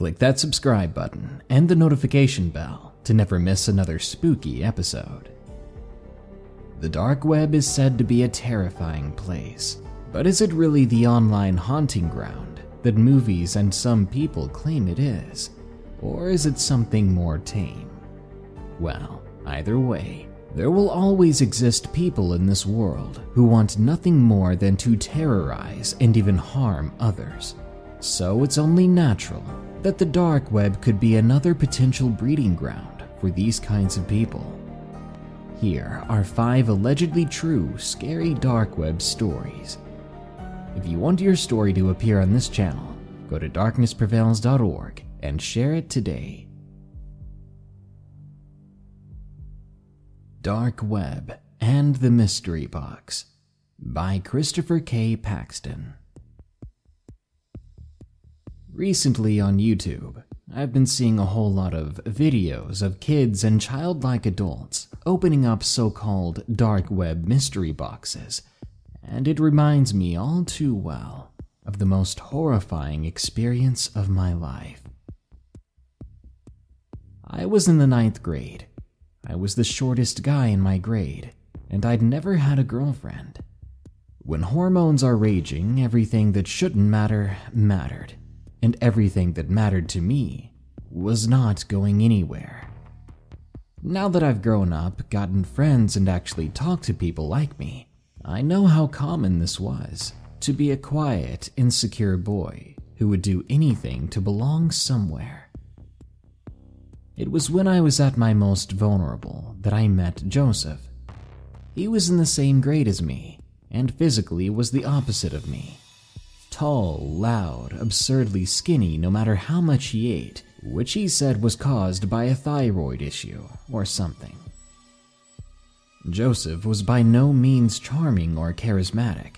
Click that subscribe button and the notification bell to never miss another spooky episode. The dark web is said to be a terrifying place, but is it really the online haunting ground that movies and some people claim it is? Or is it something more tame? Well, either way, there will always exist people in this world who want nothing more than to terrorize and even harm others. So it's only natural that the dark web could be another potential breeding ground for these kinds of people. Here are five allegedly true scary dark web stories. If you want your story to appear on this channel, go to darknessprevails.org and share it today. Dark Web and the Mystery Box by Christopher K. Paxton. Recently on YouTube, I've been seeing a whole lot of videos of kids and childlike adults opening up so called dark web mystery boxes, and it reminds me all too well of the most horrifying experience of my life. I was in the ninth grade. I was the shortest guy in my grade, and I'd never had a girlfriend. When hormones are raging, everything that shouldn't matter mattered and everything that mattered to me was not going anywhere. Now that I've grown up, gotten friends, and actually talked to people like me, I know how common this was to be a quiet, insecure boy who would do anything to belong somewhere. It was when I was at my most vulnerable that I met Joseph. He was in the same grade as me, and physically was the opposite of me tall, loud, absurdly skinny no matter how much he ate, which he said was caused by a thyroid issue or something. Joseph was by no means charming or charismatic,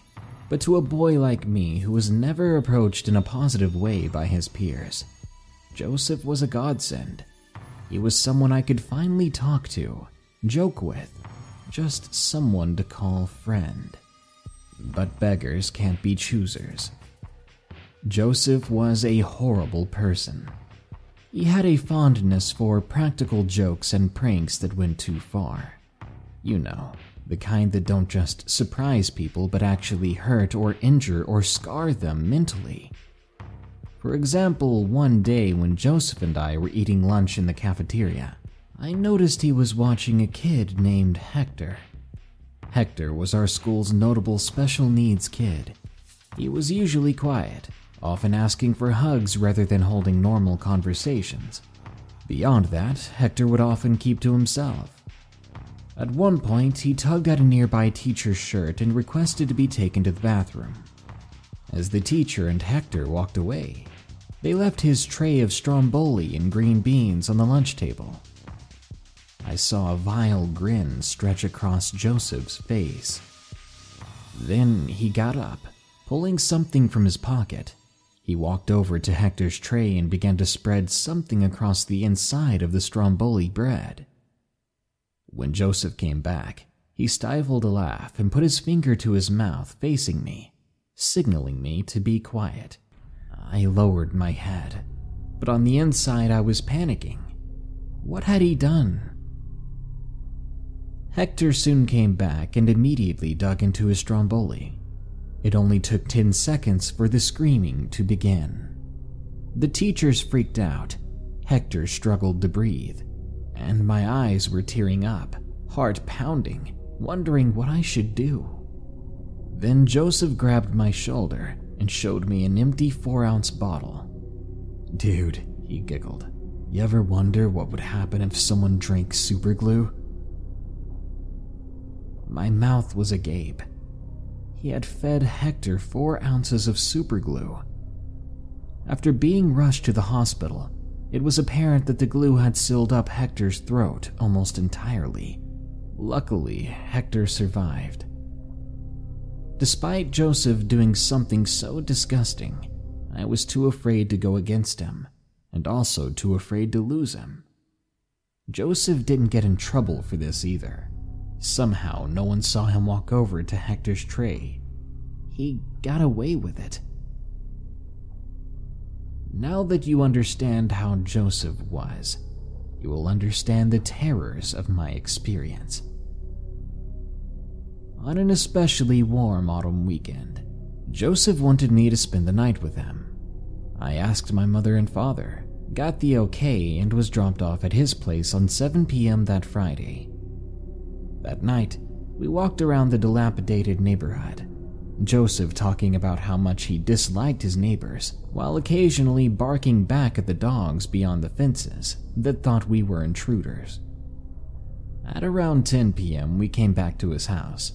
but to a boy like me who was never approached in a positive way by his peers, Joseph was a godsend. He was someone I could finally talk to, joke with, just someone to call friend. But beggars can't be choosers. Joseph was a horrible person. He had a fondness for practical jokes and pranks that went too far. You know, the kind that don't just surprise people but actually hurt or injure or scar them mentally. For example, one day when Joseph and I were eating lunch in the cafeteria, I noticed he was watching a kid named Hector. Hector was our school's notable special needs kid. He was usually quiet, often asking for hugs rather than holding normal conversations. Beyond that, Hector would often keep to himself. At one point, he tugged at a nearby teacher's shirt and requested to be taken to the bathroom. As the teacher and Hector walked away, they left his tray of stromboli and green beans on the lunch table. I saw a vile grin stretch across Joseph's face. Then he got up, pulling something from his pocket he walked over to Hector's tray and began to spread something across the inside of the stromboli bread. When Joseph came back, he stifled a laugh and put his finger to his mouth, facing me, signaling me to be quiet. I lowered my head, but on the inside I was panicking. What had he done? Hector soon came back and immediately dug into his stromboli. It only took 10 seconds for the screaming to begin. The teachers freaked out. Hector struggled to breathe, and my eyes were tearing up, heart pounding, wondering what I should do. Then Joseph grabbed my shoulder and showed me an empty four ounce bottle. Dude, he giggled, you ever wonder what would happen if someone drank super glue? My mouth was agape. He had fed Hector four ounces of superglue. After being rushed to the hospital, it was apparent that the glue had sealed up Hector's throat almost entirely. Luckily, Hector survived. Despite Joseph doing something so disgusting, I was too afraid to go against him, and also too afraid to lose him. Joseph didn't get in trouble for this either. Somehow, no one saw him walk over to Hector's tray. He got away with it. Now that you understand how Joseph was, you will understand the terrors of my experience. On an especially warm autumn weekend, Joseph wanted me to spend the night with him. I asked my mother and father, got the okay, and was dropped off at his place on 7 p.m. that Friday. That night, we walked around the dilapidated neighborhood, Joseph talking about how much he disliked his neighbors, while occasionally barking back at the dogs beyond the fences that thought we were intruders. At around 10 p.m., we came back to his house.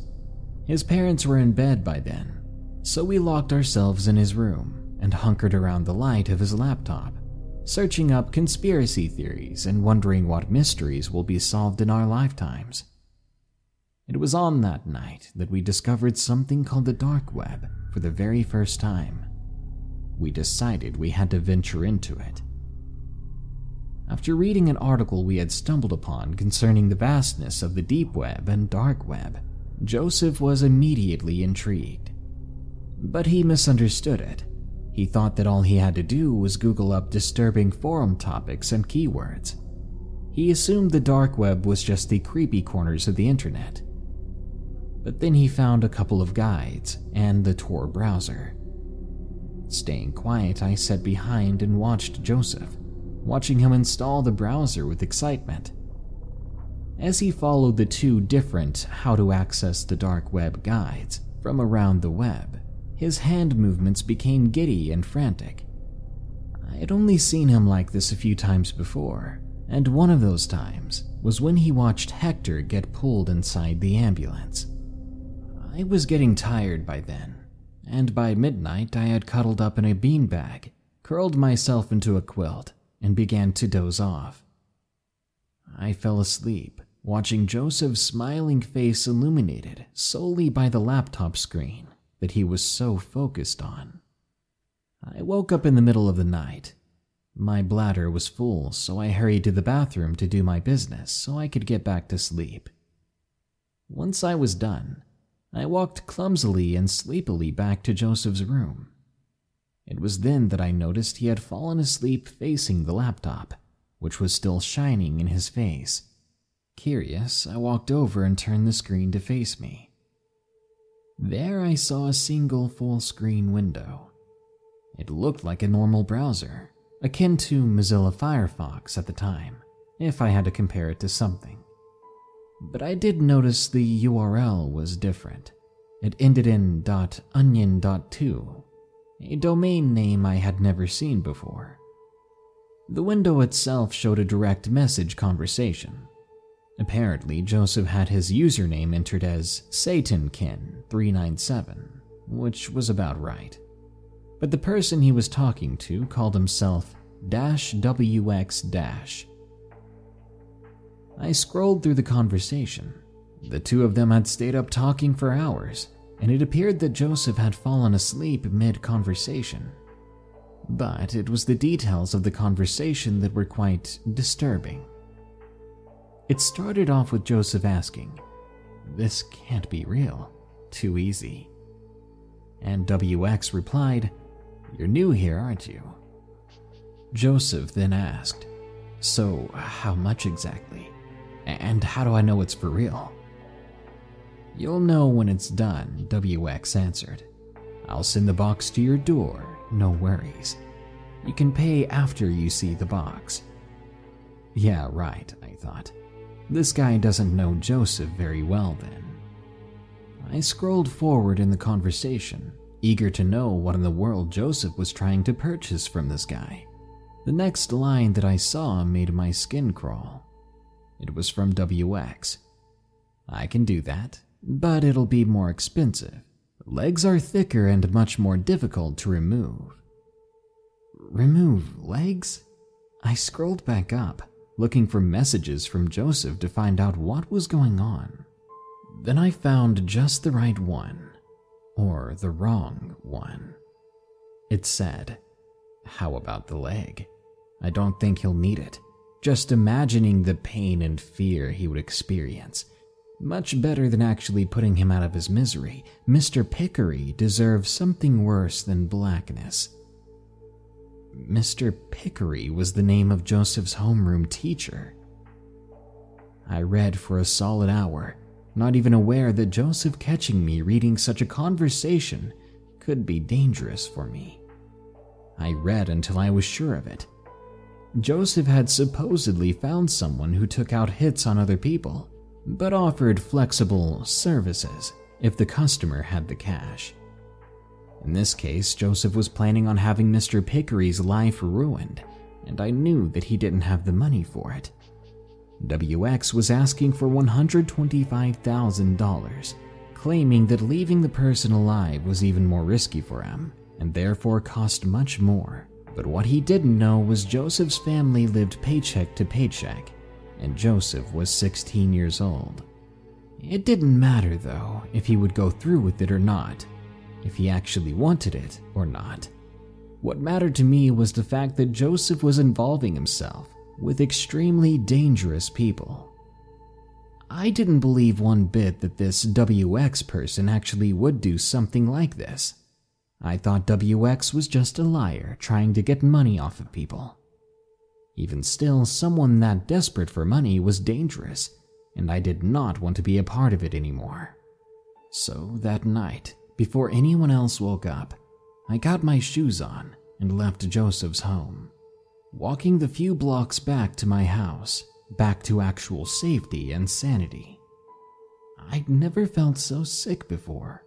His parents were in bed by then, so we locked ourselves in his room and hunkered around the light of his laptop, searching up conspiracy theories and wondering what mysteries will be solved in our lifetimes. It was on that night that we discovered something called the dark web for the very first time. We decided we had to venture into it. After reading an article we had stumbled upon concerning the vastness of the deep web and dark web, Joseph was immediately intrigued. But he misunderstood it. He thought that all he had to do was Google up disturbing forum topics and keywords. He assumed the dark web was just the creepy corners of the internet but then he found a couple of guides and the Tor browser. Staying quiet, I sat behind and watched Joseph, watching him install the browser with excitement. As he followed the two different how to access the dark web guides from around the web, his hand movements became giddy and frantic. I had only seen him like this a few times before, and one of those times was when he watched Hector get pulled inside the ambulance. I was getting tired by then, and by midnight I had cuddled up in a beanbag, curled myself into a quilt, and began to doze off. I fell asleep, watching Joseph's smiling face illuminated solely by the laptop screen that he was so focused on. I woke up in the middle of the night. My bladder was full, so I hurried to the bathroom to do my business so I could get back to sleep. Once I was done, I walked clumsily and sleepily back to Joseph's room. It was then that I noticed he had fallen asleep facing the laptop, which was still shining in his face. Curious, I walked over and turned the screen to face me. There I saw a single full screen window. It looked like a normal browser, akin to Mozilla Firefox at the time, if I had to compare it to something. But I did notice the URL was different. It ended in .onion.2, a domain name I had never seen before. The window itself showed a direct message conversation. Apparently, Joseph had his username entered as Satankin397, which was about right. But the person he was talking to called himself Dash WX Dash I scrolled through the conversation. The two of them had stayed up talking for hours, and it appeared that Joseph had fallen asleep mid conversation. But it was the details of the conversation that were quite disturbing. It started off with Joseph asking, This can't be real. Too easy. And WX replied, You're new here, aren't you? Joseph then asked, So, how much exactly? And how do I know it's for real? You'll know when it's done, WX answered. I'll send the box to your door, no worries. You can pay after you see the box. Yeah, right, I thought. This guy doesn't know Joseph very well then. I scrolled forward in the conversation, eager to know what in the world Joseph was trying to purchase from this guy. The next line that I saw made my skin crawl. It was from WX. I can do that, but it'll be more expensive. Legs are thicker and much more difficult to remove. Remove legs? I scrolled back up, looking for messages from Joseph to find out what was going on. Then I found just the right one, or the wrong one. It said, How about the leg? I don't think he'll need it. Just imagining the pain and fear he would experience. Much better than actually putting him out of his misery. Mr. Pickery deserves something worse than blackness. Mr. Pickery was the name of Joseph's homeroom teacher. I read for a solid hour, not even aware that Joseph catching me reading such a conversation could be dangerous for me. I read until I was sure of it. Joseph had supposedly found someone who took out hits on other people, but offered flexible services if the customer had the cash. In this case, Joseph was planning on having Mr. Pickery's life ruined, and I knew that he didn't have the money for it. WX was asking for $125,000, claiming that leaving the person alive was even more risky for him and therefore cost much more. But what he didn't know was Joseph's family lived paycheck to paycheck, and Joseph was 16 years old. It didn't matter, though, if he would go through with it or not, if he actually wanted it or not. What mattered to me was the fact that Joseph was involving himself with extremely dangerous people. I didn't believe one bit that this WX person actually would do something like this. I thought WX was just a liar trying to get money off of people. Even still, someone that desperate for money was dangerous, and I did not want to be a part of it anymore. So that night, before anyone else woke up, I got my shoes on and left Joseph's home. Walking the few blocks back to my house, back to actual safety and sanity. I'd never felt so sick before.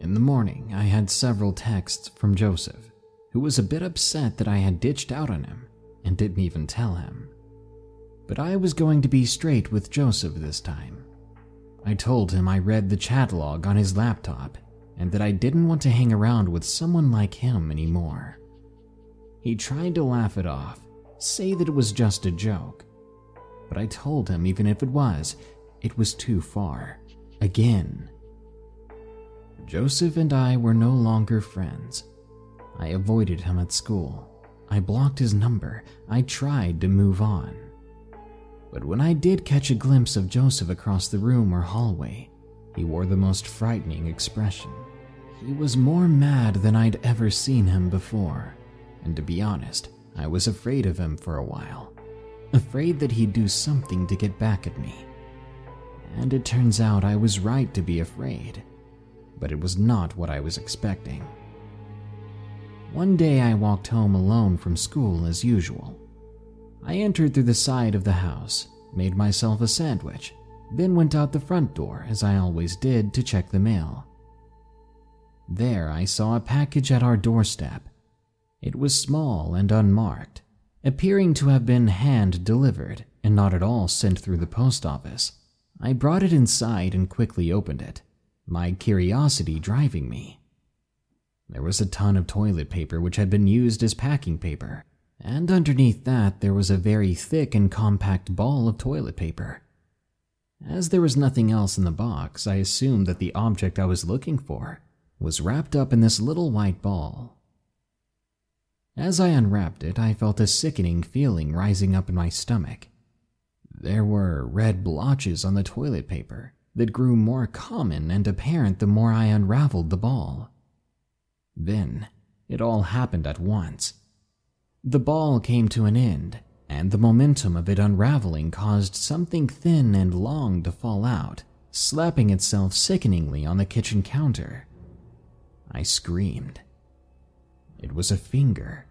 In the morning, I had several texts from Joseph, who was a bit upset that I had ditched out on him and didn't even tell him. But I was going to be straight with Joseph this time. I told him I read the chat log on his laptop and that I didn't want to hang around with someone like him anymore. He tried to laugh it off, say that it was just a joke. But I told him even if it was, it was too far. Again, Joseph and I were no longer friends. I avoided him at school. I blocked his number. I tried to move on. But when I did catch a glimpse of Joseph across the room or hallway, he wore the most frightening expression. He was more mad than I'd ever seen him before, and to be honest, I was afraid of him for a while. Afraid that he'd do something to get back at me. And it turns out I was right to be afraid but it was not what I was expecting. One day I walked home alone from school as usual. I entered through the side of the house, made myself a sandwich, then went out the front door as I always did to check the mail. There I saw a package at our doorstep. It was small and unmarked, appearing to have been hand delivered and not at all sent through the post office. I brought it inside and quickly opened it my curiosity driving me. There was a ton of toilet paper which had been used as packing paper, and underneath that there was a very thick and compact ball of toilet paper. As there was nothing else in the box, I assumed that the object I was looking for was wrapped up in this little white ball. As I unwrapped it, I felt a sickening feeling rising up in my stomach. There were red blotches on the toilet paper, that grew more common and apparent the more I unraveled the ball. Then, it all happened at once. The ball came to an end, and the momentum of it unraveling caused something thin and long to fall out, slapping itself sickeningly on the kitchen counter. I screamed. It was a finger,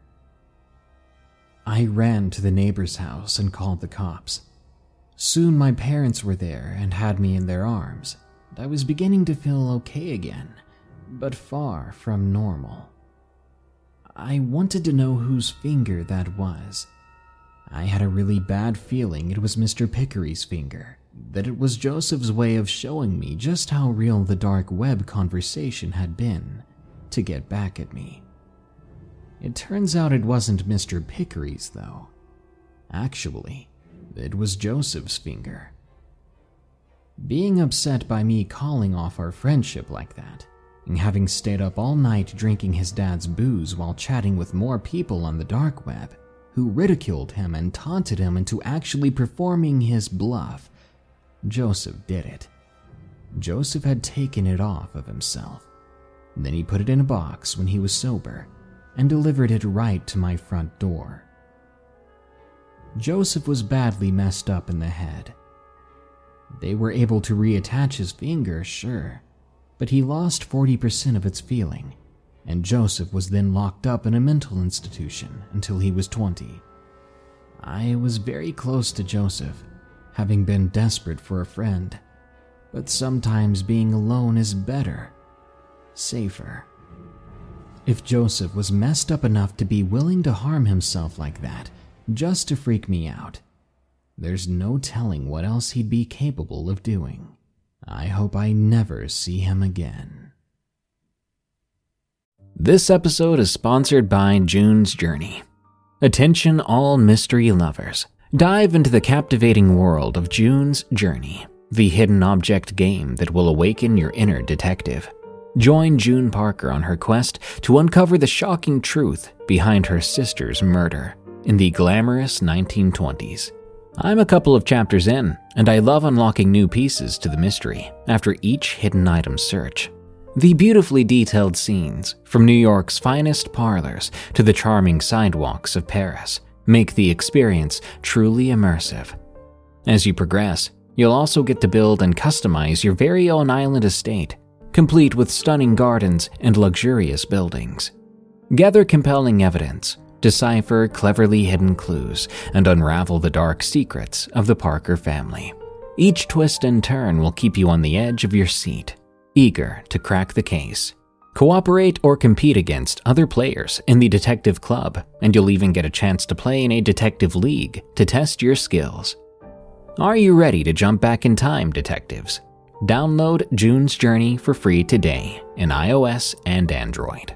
I ran to the neighbor's house and called the cops. Soon my parents were there and had me in their arms. and I was beginning to feel okay again, but far from normal. I wanted to know whose finger that was. I had a really bad feeling it was Mr. Pickery's finger, that it was Joseph's way of showing me just how real the dark web conversation had been to get back at me. It turns out it wasn't Mr. Pickery's, though. Actually, it was Joseph's finger. Being upset by me calling off our friendship like that, and having stayed up all night drinking his dad's booze while chatting with more people on the dark web, who ridiculed him and taunted him into actually performing his bluff, Joseph did it. Joseph had taken it off of himself. Then he put it in a box when he was sober and delivered it right to my front door. Joseph was badly messed up in the head they were able to reattach his finger, sure, but he lost 40% of its feeling, and Joseph was then locked up in a mental institution until he was 20. I was very close to Joseph, having been desperate for a friend, but sometimes being alone is better, safer. If Joseph was messed up enough to be willing to harm himself like that, just to freak me out, there's no telling what else he'd be capable of doing. I hope I never see him again. This episode is sponsored by June's Journey. Attention, all mystery lovers. Dive into the captivating world of June's Journey, the hidden object game that will awaken your inner detective. Join June Parker on her quest to uncover the shocking truth behind her sister's murder in the glamorous 1920s. I'm a couple of chapters in, and I love unlocking new pieces to the mystery after each hidden item search. The beautifully detailed scenes, from New York's finest parlors to the charming sidewalks of Paris, make the experience truly immersive. As you progress, you'll also get to build and customize your very own island estate, complete with stunning gardens and luxurious buildings. Gather compelling evidence decipher cleverly hidden clues, and unravel the dark secrets of the Parker family. Each twist and turn will keep you on the edge of your seat, eager to crack the case. Cooperate or compete against other players in the Detective Club, and you'll even get a chance to play in a Detective League to test your skills. Are you ready to jump back in time, detectives? Download June's Journey for free today in iOS and Android.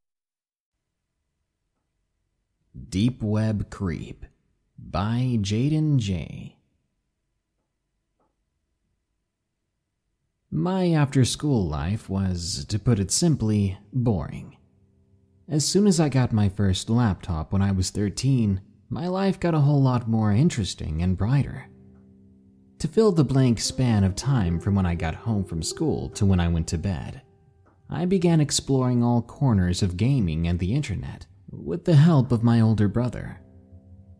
Deep Web Creep by Jaden J. My after school life was, to put it simply, boring. As soon as I got my first laptop when I was 13, my life got a whole lot more interesting and brighter. To fill the blank span of time from when I got home from school to when I went to bed, I began exploring all corners of gaming and the internet with the help of my older brother.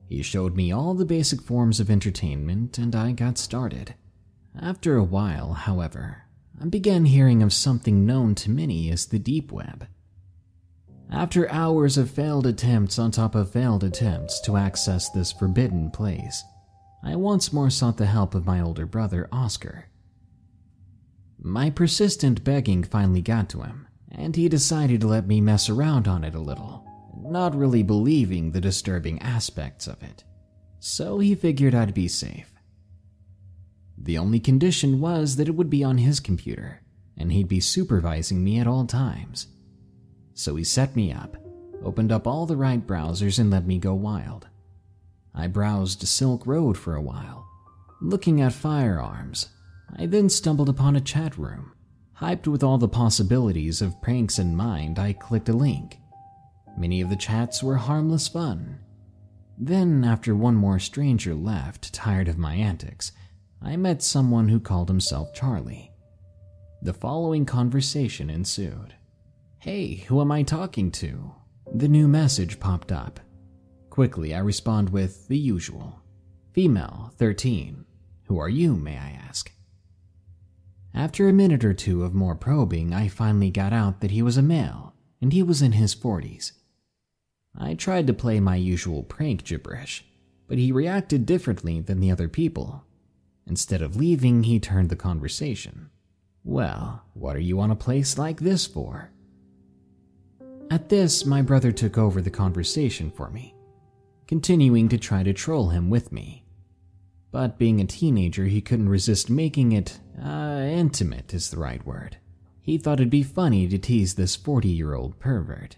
He showed me all the basic forms of entertainment and I got started. After a while, however, I began hearing of something known to many as the deep web. After hours of failed attempts on top of failed attempts to access this forbidden place, I once more sought the help of my older brother, Oscar. My persistent begging finally got to him, and he decided to let me mess around on it a little not really believing the disturbing aspects of it, so he figured I'd be safe. The only condition was that it would be on his computer, and he'd be supervising me at all times. So he set me up, opened up all the right browsers, and let me go wild. I browsed Silk Road for a while, looking at firearms. I then stumbled upon a chat room. Hyped with all the possibilities of pranks in mind, I clicked a link Many of the chats were harmless fun. Then, after one more stranger left, tired of my antics, I met someone who called himself Charlie. The following conversation ensued. Hey, who am I talking to? The new message popped up. Quickly, I respond with the usual Female, 13. Who are you, may I ask? After a minute or two of more probing, I finally got out that he was a male, and he was in his 40s. I tried to play my usual prank gibberish, but he reacted differently than the other people. Instead of leaving, he turned the conversation. Well, what are you on a place like this for? At this, my brother took over the conversation for me, continuing to try to troll him with me. But being a teenager, he couldn't resist making it, uh, intimate is the right word. He thought it'd be funny to tease this 40 year old pervert.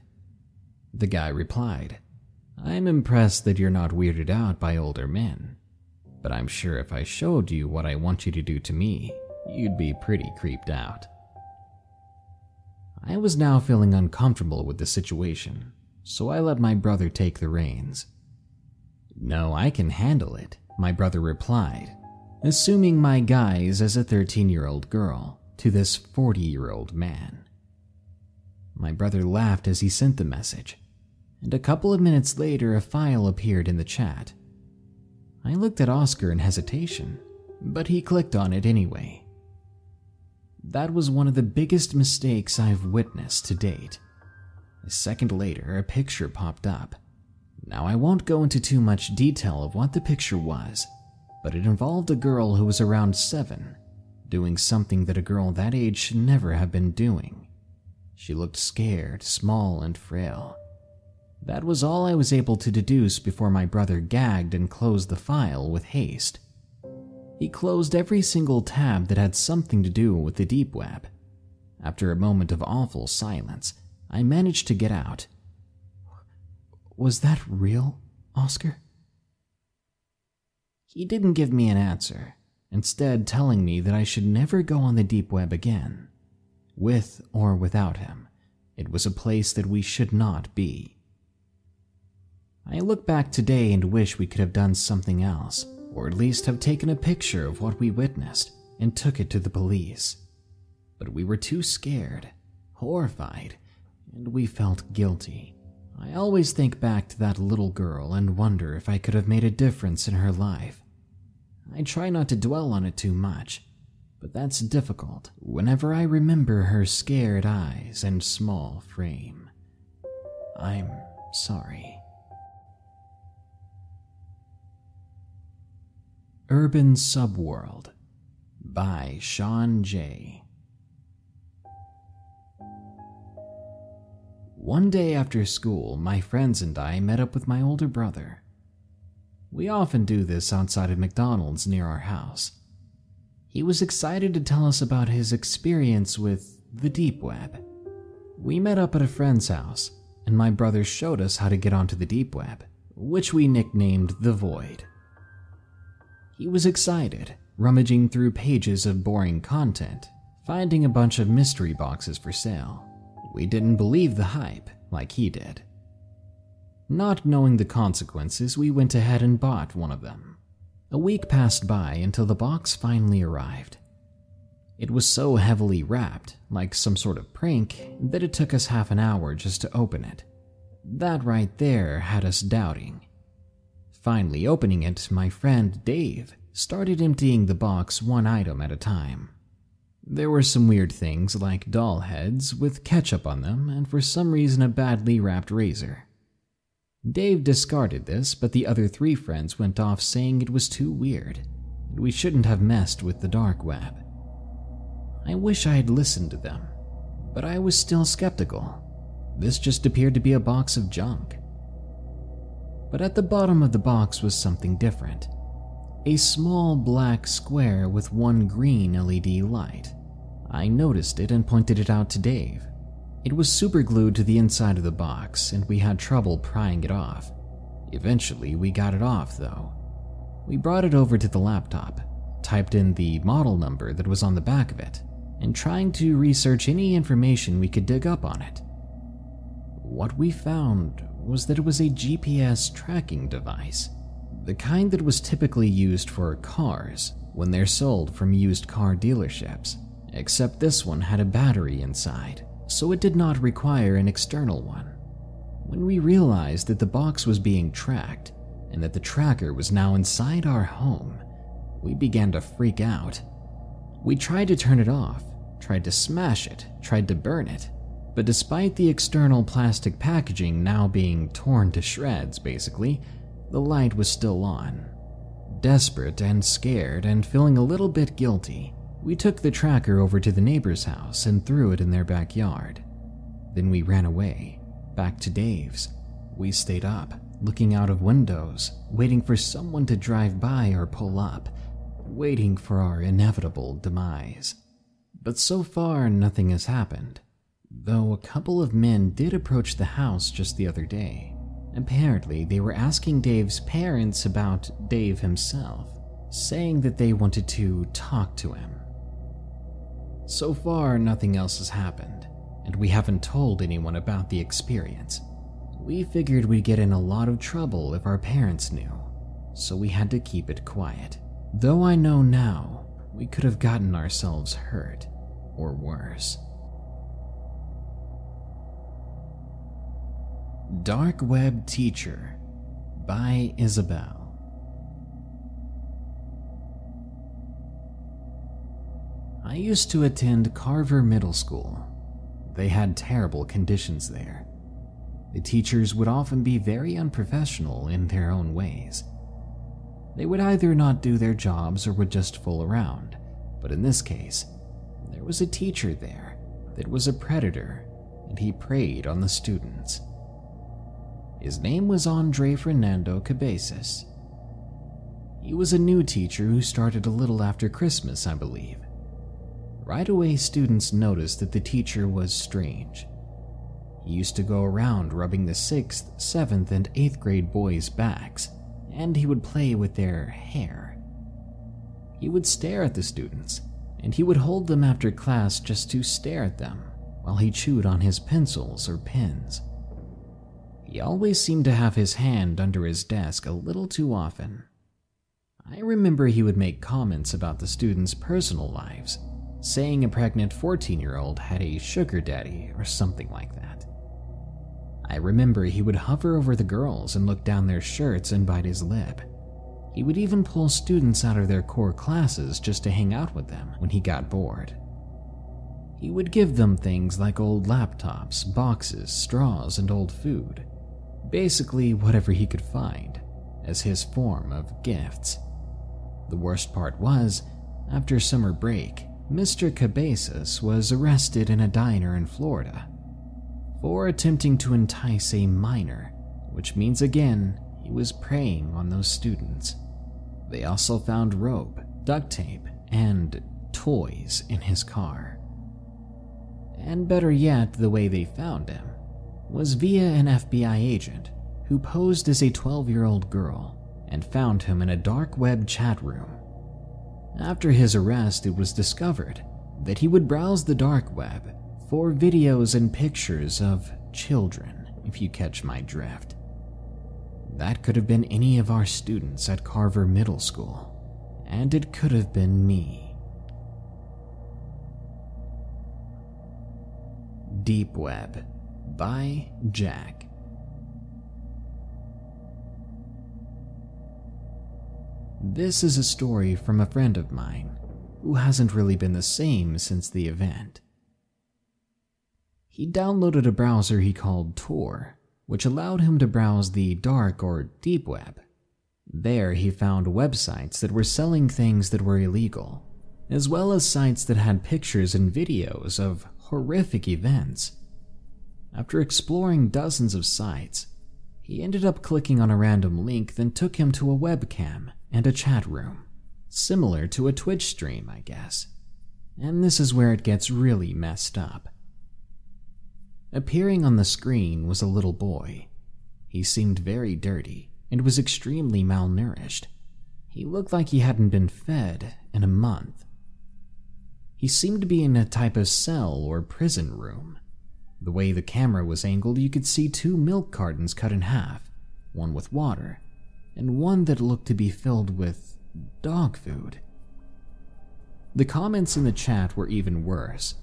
The guy replied, I'm impressed that you're not weirded out by older men, but I'm sure if I showed you what I want you to do to me, you'd be pretty creeped out. I was now feeling uncomfortable with the situation, so I let my brother take the reins. No, I can handle it, my brother replied, assuming my guise as a 13 year old girl to this 40 year old man. My brother laughed as he sent the message, and a couple of minutes later, a file appeared in the chat. I looked at Oscar in hesitation, but he clicked on it anyway. That was one of the biggest mistakes I've witnessed to date. A second later, a picture popped up. Now, I won't go into too much detail of what the picture was, but it involved a girl who was around seven, doing something that a girl that age should never have been doing. She looked scared, small, and frail. That was all I was able to deduce before my brother gagged and closed the file with haste. He closed every single tab that had something to do with the deep web. After a moment of awful silence, I managed to get out. Was that real, Oscar? He didn't give me an answer, instead, telling me that I should never go on the deep web again. With or without him, it was a place that we should not be. I look back today and wish we could have done something else, or at least have taken a picture of what we witnessed and took it to the police. But we were too scared, horrified, and we felt guilty. I always think back to that little girl and wonder if I could have made a difference in her life. I try not to dwell on it too much, but that's difficult whenever I remember her scared eyes and small frame. I'm sorry. Urban Subworld by Sean J. One day after school, my friends and I met up with my older brother. We often do this outside of McDonald's near our house. He was excited to tell us about his experience with the deep web. We met up at a friend's house, and my brother showed us how to get onto the deep web, which we nicknamed the Void. He was excited, rummaging through pages of boring content, finding a bunch of mystery boxes for sale. We didn't believe the hype like he did. Not knowing the consequences, we went ahead and bought one of them. A week passed by until the box finally arrived. It was so heavily wrapped, like some sort of prank, that it took us half an hour just to open it. That right there had us doubting Finally opening it, my friend Dave started emptying the box one item at a time. There were some weird things like doll heads with ketchup on them, and for some reason a badly wrapped razor. Dave discarded this, but the other three friends went off saying it was too weird, and we shouldn't have messed with the dark web. I wish I had listened to them, but I was still skeptical. This just appeared to be a box of junk but at the bottom of the box was something different a small black square with one green LED light. I noticed it and pointed it out to Dave. It was superglued to the inside of the box, and we had trouble prying it off. Eventually, we got it off, though. We brought it over to the laptop, typed in the model number that was on the back of it, and trying to research any information we could dig up on it. What we found was that it was a GPS tracking device, the kind that was typically used for cars when they're sold from used car dealerships, except this one had a battery inside, so it did not require an external one. When we realized that the box was being tracked and that the tracker was now inside our home, we began to freak out. We tried to turn it off, tried to smash it, tried to burn it, but despite the external plastic packaging now being torn to shreds, basically, the light was still on. Desperate and scared and feeling a little bit guilty, we took the tracker over to the neighbor's house and threw it in their backyard. Then we ran away, back to Dave's. We stayed up, looking out of windows, waiting for someone to drive by or pull up, waiting for our inevitable demise. But so far, nothing has happened, though a couple of men did approach the house just the other day. Apparently, they were asking Dave's parents about Dave himself, saying that they wanted to talk to him. So far, nothing else has happened, and we haven't told anyone about the experience. We figured we'd get in a lot of trouble if our parents knew, so we had to keep it quiet. Though I know now, we could have gotten ourselves hurt, or worse. Dark Web Teacher by Isabel. I used to attend Carver Middle School. They had terrible conditions there. The teachers would often be very unprofessional in their own ways. They would either not do their jobs or would just fool around, but in this case, there was a teacher there that was a predator, and he preyed on the students. His name was Andre Fernando Cabezas. He was a new teacher who started a little after Christmas, I believe. Right away, students noticed that the teacher was strange. He used to go around rubbing the 6th, 7th, and 8th grade boys' backs, and he would play with their hair. He would stare at the students, and he would hold them after class just to stare at them while he chewed on his pencils or pens. He always seemed to have his hand under his desk a little too often. I remember he would make comments about the students' personal lives, saying a pregnant 14 year old had a sugar daddy or something like that. I remember he would hover over the girls and look down their shirts and bite his lip. He would even pull students out of their core classes just to hang out with them when he got bored. He would give them things like old laptops, boxes, straws, and old food basically whatever he could find, as his form of gifts. The worst part was, after summer break, Mr. Cabezas was arrested in a diner in Florida for attempting to entice a minor, which means again he was preying on those students. They also found rope, duct tape, and toys in his car. And better yet, the way they found him was via an FBI agent who posed as a 12 year old girl and found him in a dark web chat room. After his arrest, it was discovered that he would browse the dark web for videos and pictures of children, if you catch my drift. That could have been any of our students at Carver Middle School, and it could have been me. Deep Web by Jack. This is a story from a friend of mine who hasn't really been the same since the event. He downloaded a browser he called Tor, which allowed him to browse the dark or deep web. There, he found websites that were selling things that were illegal, as well as sites that had pictures and videos of horrific events after exploring dozens of sites, he ended up clicking on a random link that took him to a webcam and a chat room, similar to a Twitch stream, I guess. And this is where it gets really messed up. Appearing on the screen was a little boy. He seemed very dirty and was extremely malnourished. He looked like he hadn't been fed in a month. He seemed to be in a type of cell or prison room The way the camera was angled, you could see two milk cartons cut in half, one with water, and one that looked to be filled with dog food. The comments in the chat were even worse.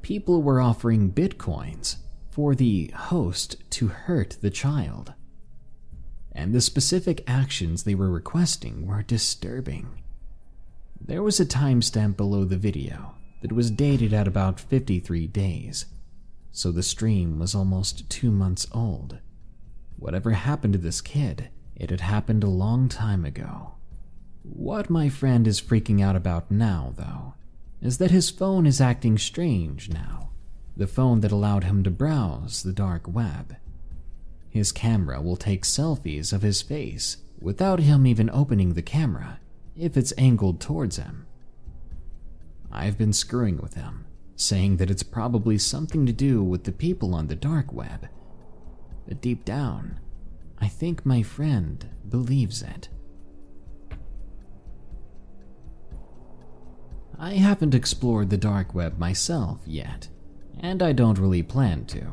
People were offering bitcoins for the host to hurt the child. And the specific actions they were requesting were disturbing. There was a timestamp below the video that was dated at about 53 days, so the stream was almost two months old. Whatever happened to this kid, it had happened a long time ago. What my friend is freaking out about now, though, is that his phone is acting strange now. The phone that allowed him to browse the dark web. His camera will take selfies of his face without him even opening the camera if it's angled towards him. I've been screwing with him, saying that it's probably something to do with the people on the dark web. But deep down, I think my friend believes it. I haven't explored the dark web myself yet, and I don't really plan to.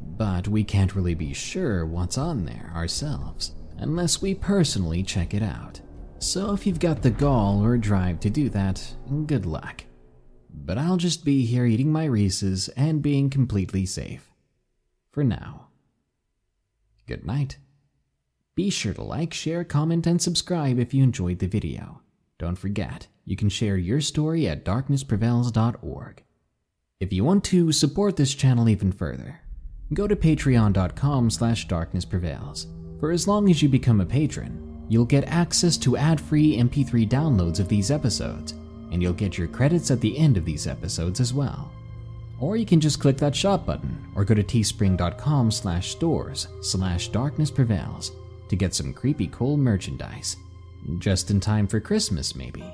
But we can't really be sure what's on there ourselves unless we personally check it out. So if you've got the gall or drive to do that, good luck. But I'll just be here eating my Reese's and being completely safe. For now. Good night. Be sure to like, share, comment, and subscribe if you enjoyed the video. Don't forget, you can share your story at darknessprevails.org. If you want to support this channel even further, go to patreon.com slash darknessprevails. For as long as you become a patron, you'll get access to ad-free MP3 downloads of these episodes, and you'll get your credits at the end of these episodes as well. Or you can just click that shop button or go to teespring.com slash stores slash darknessprevails to get some creepy cool merchandise. Just in time for Christmas, maybe.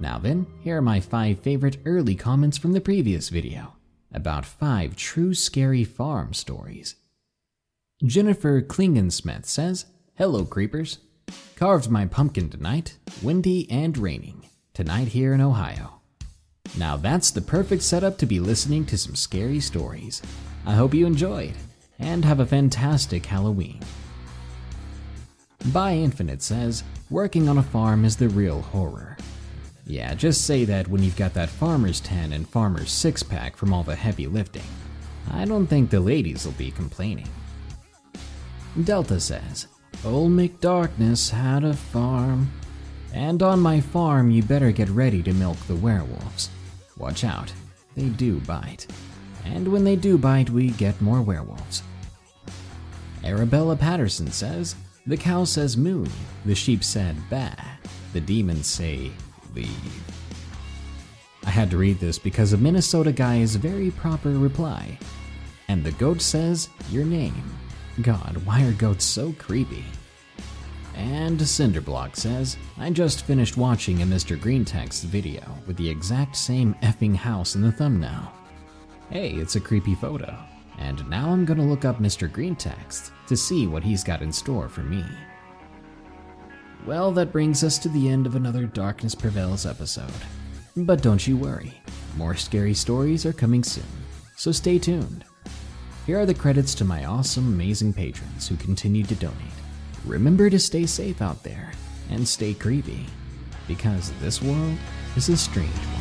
Now then, here are my 5 favorite early comments from the previous video about 5 true scary farm stories. Jennifer Klingensmith says, Hello, creepers. Carved my pumpkin tonight, windy and raining, tonight here in Ohio. Now that's the perfect setup to be listening to some scary stories. I hope you enjoyed, and have a fantastic Halloween. By Infinite says, working on a farm is the real horror. Yeah, just say that when you've got that farmer's tan and farmer's six pack from all the heavy lifting. I don't think the ladies will be complaining. Delta says, Old McDarkness had a farm. And on my farm, you better get ready to milk the werewolves. Watch out, they do bite. And when they do bite, we get more werewolves. Arabella Patterson says, The cow says moo, the sheep said bah, the demons say leave. I had to read this because a Minnesota guy's very proper reply. And the goat says, Your name. God, why are goats so creepy? And Cinderblock says, I just finished watching a Mr. Green Text video with the exact same effing house in the thumbnail. Hey, it's a creepy photo. And now I'm gonna look up Mr. Green Text to see what he's got in store for me. Well, that brings us to the end of another Darkness Prevails episode. But don't you worry, more scary stories are coming soon, so stay tuned. Here are the credits to my awesome, amazing patrons who continue to donate. Remember to stay safe out there and stay creepy, because this world is a strange one.